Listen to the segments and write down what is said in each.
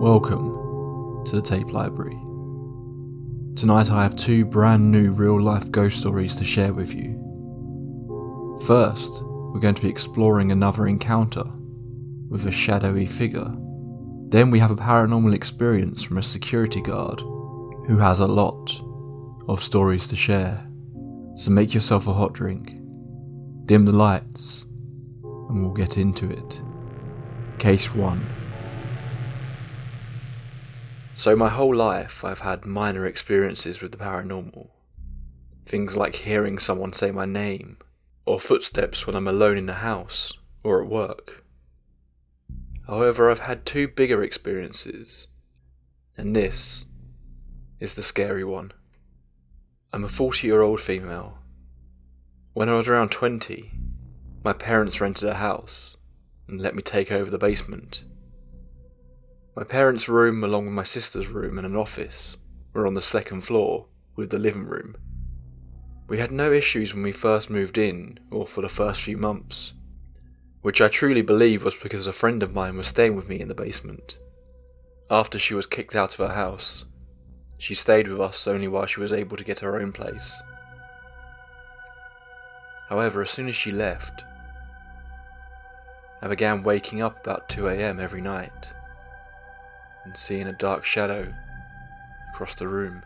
Welcome to the Tape Library. Tonight I have two brand new real life ghost stories to share with you. First, we're going to be exploring another encounter with a shadowy figure. Then we have a paranormal experience from a security guard who has a lot of stories to share. So make yourself a hot drink, dim the lights, and we'll get into it. Case 1 So, my whole life, I've had minor experiences with the paranormal. Things like hearing someone say my name, or footsteps when I'm alone in the house or at work. However, I've had two bigger experiences, and this is the scary one. I'm a 40 year old female. When I was around 20, my parents rented a house and let me take over the basement. My parents' room, along with my sister's room and an office, were on the second floor with the living room. We had no issues when we first moved in or for the first few months, which I truly believe was because a friend of mine was staying with me in the basement. After she was kicked out of her house, she stayed with us only while she was able to get her own place. However, as soon as she left, I began waking up about 2am every night and seeing a dark shadow across the room.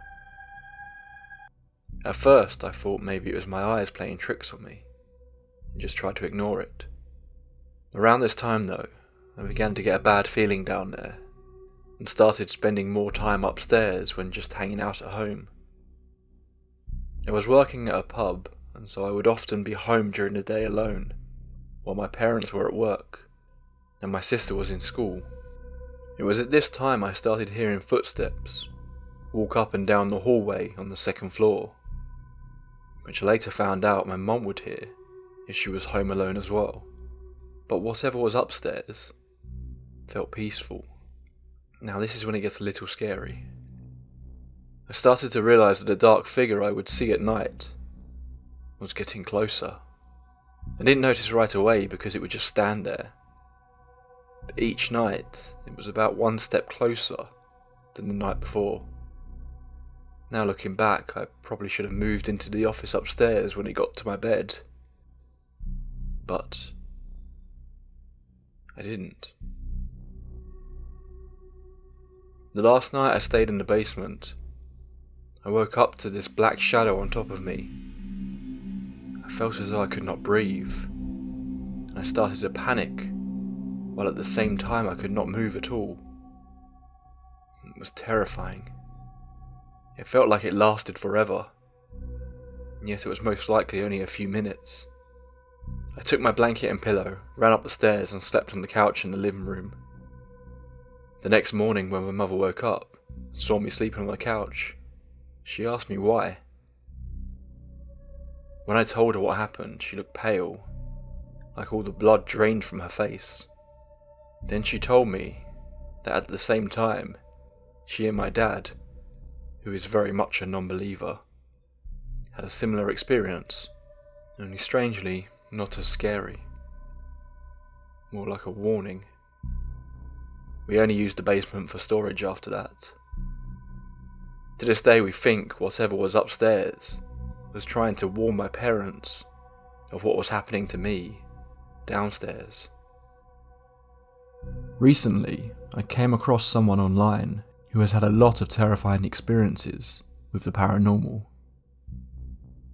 At first, I thought maybe it was my eyes playing tricks on me and just tried to ignore it. Around this time, though, I began to get a bad feeling down there and started spending more time upstairs when just hanging out at home. I was working at a pub, and so I would often be home during the day alone, while my parents were at work, and my sister was in school. It was at this time I started hearing footsteps walk up and down the hallway on the second floor, which I later found out my mum would hear if she was home alone as well. But whatever was upstairs felt peaceful. Now, this is when it gets a little scary. I started to realise that the dark figure I would see at night was getting closer. I didn't notice right away because it would just stand there. But each night, it was about one step closer than the night before. Now, looking back, I probably should have moved into the office upstairs when it got to my bed. But I didn't. The last night I stayed in the basement, I woke up to this black shadow on top of me. Felt as though I could not breathe, and I started to panic, while at the same time I could not move at all. It was terrifying. It felt like it lasted forever, and yet it was most likely only a few minutes. I took my blanket and pillow, ran up the stairs, and slept on the couch in the living room. The next morning, when my mother woke up, saw me sleeping on the couch, she asked me why. When I told her what happened, she looked pale, like all the blood drained from her face. Then she told me that at the same time, she and my dad, who is very much a non believer, had a similar experience, only strangely not as scary. More like a warning. We only used the basement for storage after that. To this day, we think whatever was upstairs was trying to warn my parents of what was happening to me downstairs. Recently, I came across someone online who has had a lot of terrifying experiences with the paranormal.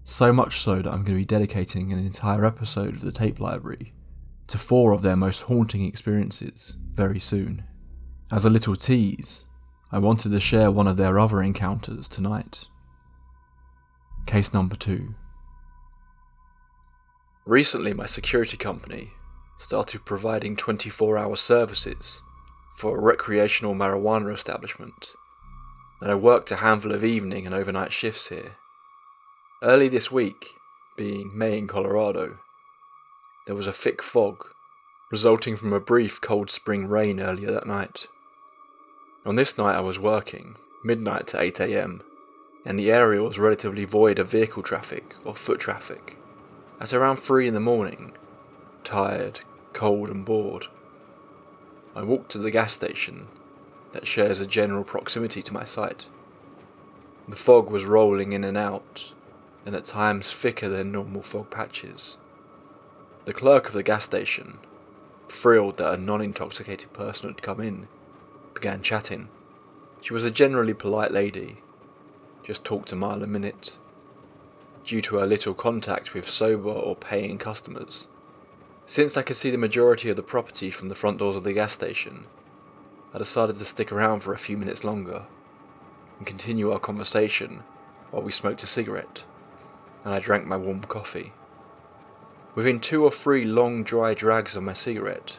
So much so that I'm going to be dedicating an entire episode of the tape library to four of their most haunting experiences very soon. As a little tease, I wanted to share one of their other encounters tonight. Case number two. Recently, my security company started providing 24 hour services for a recreational marijuana establishment, and I worked a handful of evening and overnight shifts here. Early this week, being May in Colorado, there was a thick fog resulting from a brief cold spring rain earlier that night. On this night I was working, midnight to 8am, and the area was relatively void of vehicle traffic or foot traffic. At around 3 in the morning, tired, cold, and bored. I walked to the gas station that shares a general proximity to my site. The fog was rolling in and out, and at times thicker than normal fog patches. The clerk of the gas station, thrilled that a non intoxicated person had come in, began chatting. She was a generally polite lady, just talked a mile a minute, due to her little contact with sober or paying customers. Since I could see the majority of the property from the front doors of the gas station, I decided to stick around for a few minutes longer and continue our conversation while we smoked a cigarette and I drank my warm coffee. Within two or three long dry drags of my cigarette,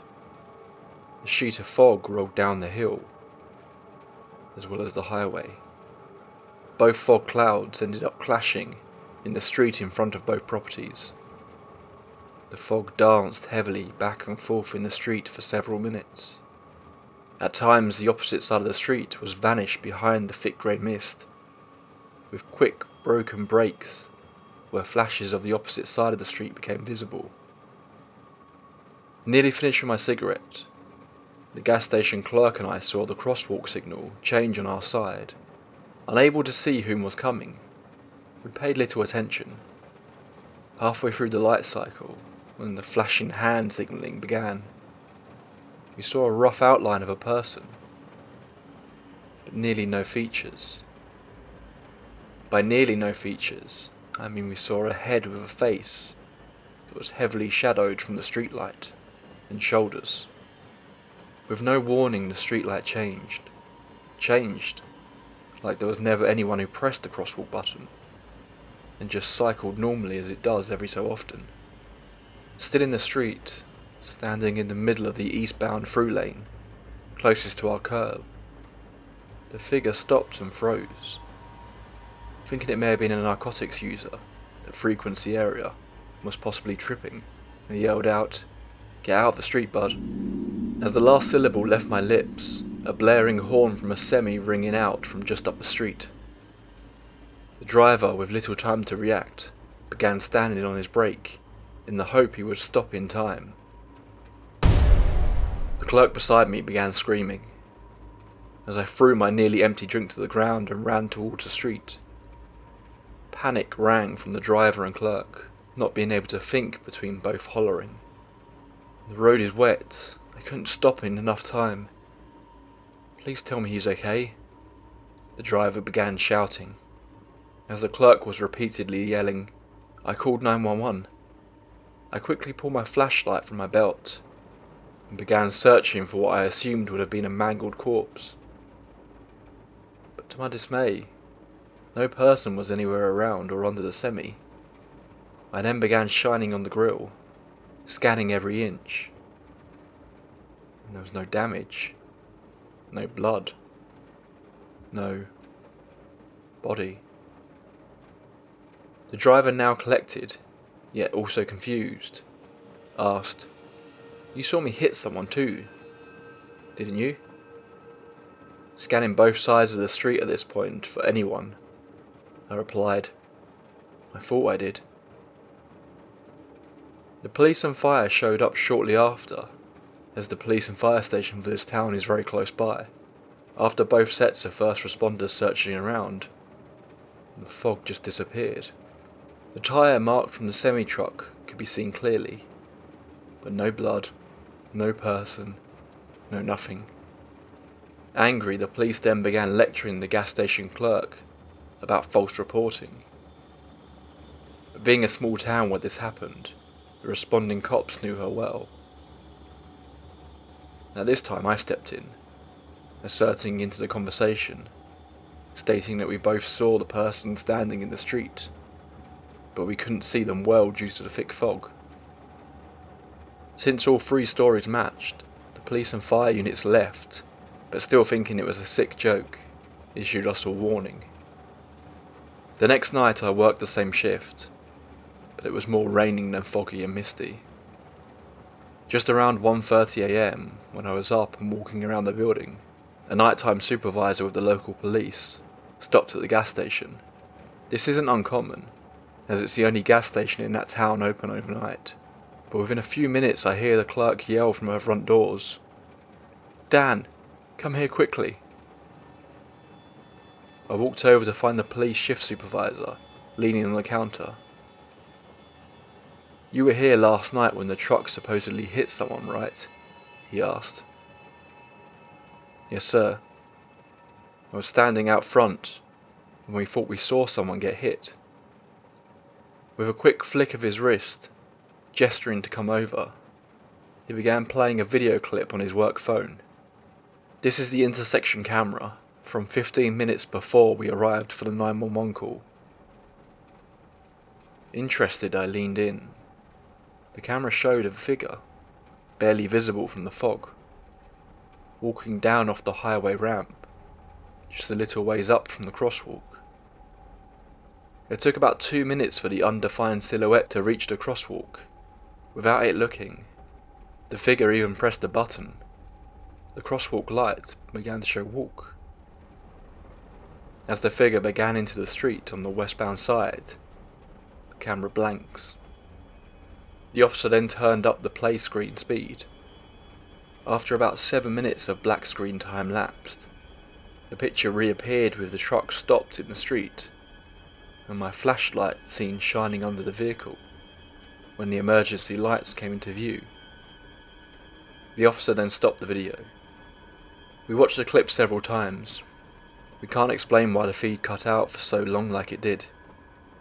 a sheet of fog rolled down the hill, as well as the highway. Both fog clouds ended up clashing in the street in front of both properties. The fog danced heavily back and forth in the street for several minutes. At times, the opposite side of the street was vanished behind the thick grey mist, with quick, broken breaks where flashes of the opposite side of the street became visible. Nearly finishing my cigarette, the gas station clerk and I saw the crosswalk signal change on our side. Unable to see whom was coming, we paid little attention. Halfway through the light cycle, when the flashing hand signalling began. We saw a rough outline of a person, but nearly no features. By nearly no features, I mean we saw a head with a face that was heavily shadowed from the streetlight and shoulders. With no warning, the streetlight changed. Changed, like there was never anyone who pressed the crosswalk button, and just cycled normally as it does every so often. Still in the street, standing in the middle of the eastbound through lane, closest to our curb, the figure stopped and froze. Thinking it may have been a narcotics user that frequents the area, was possibly tripping, and yelled out, Get out of the street, bud. As the last syllable left my lips, a blaring horn from a semi ringing out from just up the street. The driver, with little time to react, began standing on his brake in the hope he would stop in time. The clerk beside me began screaming as I threw my nearly empty drink to the ground and ran towards the street. Panic rang from the driver and clerk, not being able to think between both hollering. The road is wet. I couldn't stop in enough time. Please tell me he's okay. The driver began shouting. As the clerk was repeatedly yelling, I called 911. I quickly pulled my flashlight from my belt and began searching for what I assumed would have been a mangled corpse. But to my dismay, no person was anywhere around or under the semi. I then began shining on the grill, scanning every inch. And there was no damage, no blood, no body. The driver now collected yet also confused, asked, You saw me hit someone too, didn't you? Scanning both sides of the street at this point for anyone, I replied, I thought I did. The police and fire showed up shortly after, as the police and fire station for this town is very close by. After both sets of first responders searching around, the fog just disappeared. The tyre marked from the semi truck could be seen clearly, but no blood, no person, no nothing. Angry, the police then began lecturing the gas station clerk about false reporting. Being a small town where this happened, the responding cops knew her well. At this time, I stepped in, asserting into the conversation, stating that we both saw the person standing in the street but we couldn't see them well due to the thick fog. Since all three stories matched, the police and fire units left, but still thinking it was a sick joke, issued us a warning. The next night I worked the same shift, but it was more raining than foggy and misty. Just around 1.30am, when I was up and walking around the building, a nighttime supervisor with the local police stopped at the gas station. This isn't uncommon, as it's the only gas station in that town open overnight. but within a few minutes I hear the clerk yell from her front doors Dan, come here quickly. I walked over to find the police shift supervisor leaning on the counter. You were here last night when the truck supposedly hit someone, right? he asked. Yes, sir. I was standing out front when we thought we saw someone get hit. With a quick flick of his wrist, gesturing to come over, he began playing a video clip on his work phone. This is the intersection camera from 15 minutes before we arrived for the 911 call. Interested, I leaned in. The camera showed a figure, barely visible from the fog, walking down off the highway ramp, just a little ways up from the crosswalk. It took about two minutes for the undefined silhouette to reach the crosswalk. Without it looking, the figure even pressed a button the crosswalk lights began to show walk. As the figure began into the street on the westbound side, the camera blanks. The officer then turned up the play screen speed. After about seven minutes of black screen time lapsed, the picture reappeared with the truck stopped in the street and my flashlight seen shining under the vehicle when the emergency lights came into view. The officer then stopped the video we watched the clip several times. We can't explain why the feed cut out for so long like it did,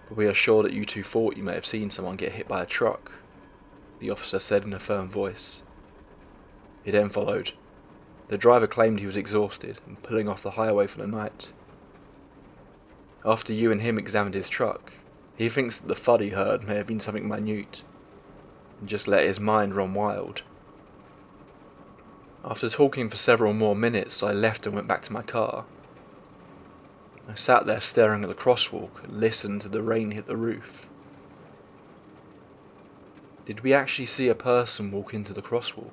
but we are sure that you two thought you may have seen someone get hit by a truck, the officer said in a firm voice. He then followed. The driver claimed he was exhausted and pulling off the highway for the night. After you and him examined his truck, he thinks that the thud he heard may have been something minute, and just let his mind run wild. After talking for several more minutes, I left and went back to my car. I sat there staring at the crosswalk and listened to the rain hit the roof. Did we actually see a person walk into the crosswalk?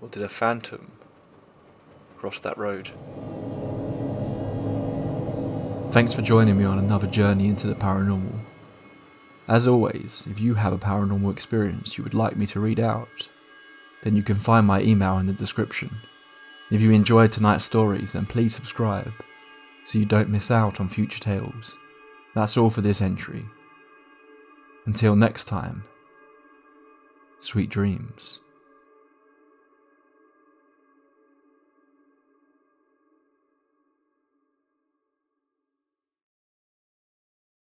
Or did a phantom cross that road? Thanks for joining me on another journey into the paranormal. As always, if you have a paranormal experience you would like me to read out, then you can find my email in the description. If you enjoyed tonight's stories, then please subscribe so you don't miss out on future tales. That's all for this entry. Until next time, sweet dreams.